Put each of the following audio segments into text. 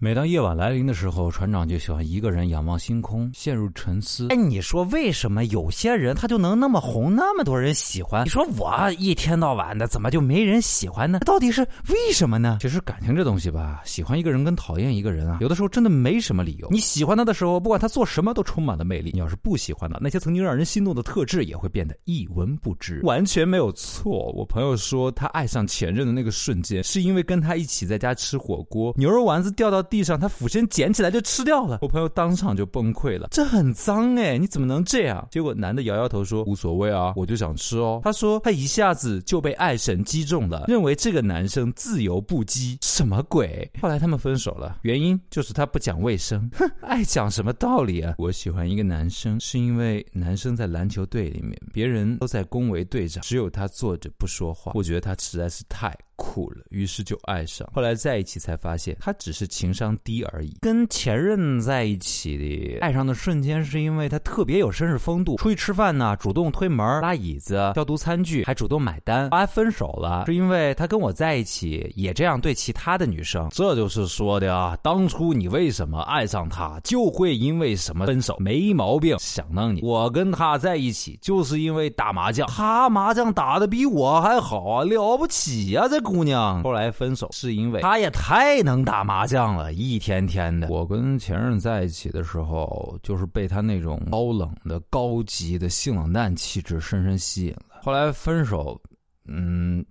每当夜晚来临的时候，船长就喜欢一个人仰望星空，陷入沉思。哎，你说为什么有些人他就能那么红，那么多人喜欢？你说我一天到晚的，怎么就没人喜欢呢？到底是为什么呢？其实感情这东西吧，喜欢一个人跟讨厌一个人啊，有的时候真的没什么理由。你喜欢他的时候，不管他做什么都充满了魅力；你要是不喜欢他，那些曾经让人心动的特质也会变得一文不值。完全没有错。我朋友说，他爱上前任的那个瞬间，是因为跟他一起在家吃火锅，牛肉丸子掉到。地上，他俯身捡起来就吃掉了。我朋友当场就崩溃了，这很脏哎，你怎么能这样？结果男的摇摇头说无所谓啊，我就想吃哦。他说他一下子就被爱神击中了，认为这个男生自由不羁，什么鬼？后来他们分手了，原因就是他不讲卫生。哼，爱讲什么道理啊？我喜欢一个男生，是因为男生在篮球队里面，别人都在恭维队长，只有他坐着不说话。我觉得他实在是太。酷了，于是就爱上。后来在一起才发现，他只是情商低而已。跟前任在一起的爱上的瞬间，是因为他特别有绅士风度，出去吃饭呢，主动推门、拉椅子、消毒餐具，还主动买单。后来分手了，是因为他跟我在一起也这样对其他的女生。这就是说的啊，当初你为什么爱上他，就会因为什么分手，没毛病。想当年，我跟他在一起就是因为打麻将，他麻将打的比我还好啊，了不起呀，这。姑娘后来分手是因为她也太能打麻将了，一天天的。我跟前任在一起的时候，就是被他那种高冷的、高级的性冷淡气质深深吸引了。后来分手，嗯。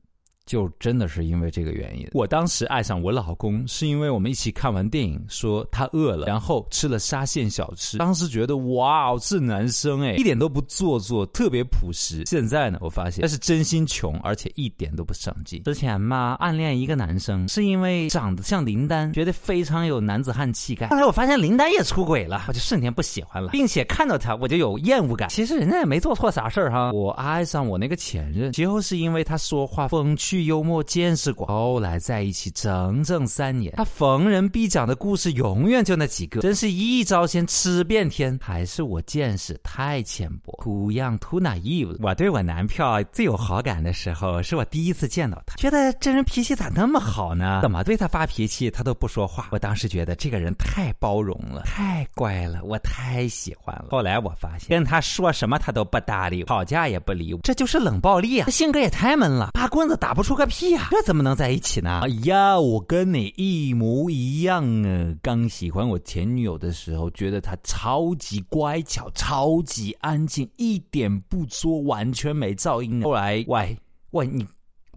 就真的是因为这个原因，我当时爱上我老公，是因为我们一起看完电影，说他饿了，然后吃了沙县小吃。当时觉得哇，这男生哎，一点都不做作，特别朴实。现在呢，我发现他是真心穷，而且一点都不上进。之前嘛，暗恋一个男生，是因为长得像林丹，觉得非常有男子汉气概。后来我发现林丹也出轨了，我就瞬间不喜欢了，并且看到他我就有厌恶感。其实人家也没做错啥事儿哈。我爱上我那个前任，其后是因为他说话风趣。幽默见识广，后来在一起整整三年。他逢人必讲的故事永远就那几个，真是一招鲜吃遍天。还是我见识太浅薄，too young too naive。我对我男票最有好感的时候，是我第一次见到他，觉得这人脾气咋那么好呢？怎么对他发脾气，他都不说话。我当时觉得这个人太包容了，太乖了，我太喜欢了。后来我发现，跟他说什么他都不搭理，吵架也不理我，这就是冷暴力啊！他性格也太闷了，八棍子打不出。出个屁呀！这怎么能在一起呢？哎呀，我跟你一模一样啊！刚喜欢我前女友的时候，觉得她超级乖巧、超级安静，一点不作，完全没噪音。后来，喂喂，你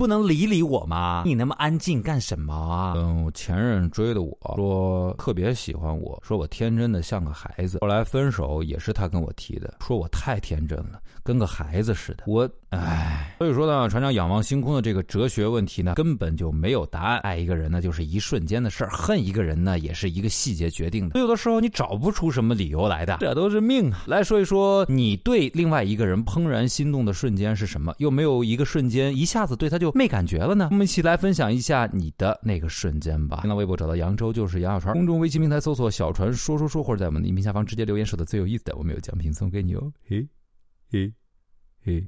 不能理理我吗？你那么安静干什么啊？嗯，我前任追的我说特别喜欢我，说我天真的像个孩子。后来分手也是他跟我提的，说我太天真了，跟个孩子似的。我。唉，所以说呢，船长仰望星空的这个哲学问题呢，根本就没有答案。爱一个人呢，就是一瞬间的事儿；恨一个人呢，也是一个细节决定的。有的时候你找不出什么理由来的，这都是命啊。来说一说，你对另外一个人怦然心动的瞬间是什么？又没有一个瞬间一下子对他就没感觉了呢？我们一起来分享一下你的那个瞬间吧。新浪微博找到扬州就是杨小船，公众微信平台搜索“小船说说说”，或者在我们的音频下方直接留言，说的最有意思的，我们有奖品送给你哦。嘿，嘿。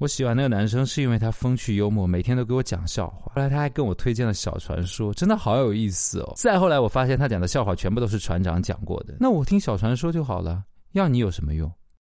我喜欢那个男生是因为他风趣幽默，每天都给我讲笑话。后来他还跟我推荐了小传说，真的好有意思哦。再后来我发现他讲的笑话全部都是船长讲过的，那我听小传说就好了，要你有什么用？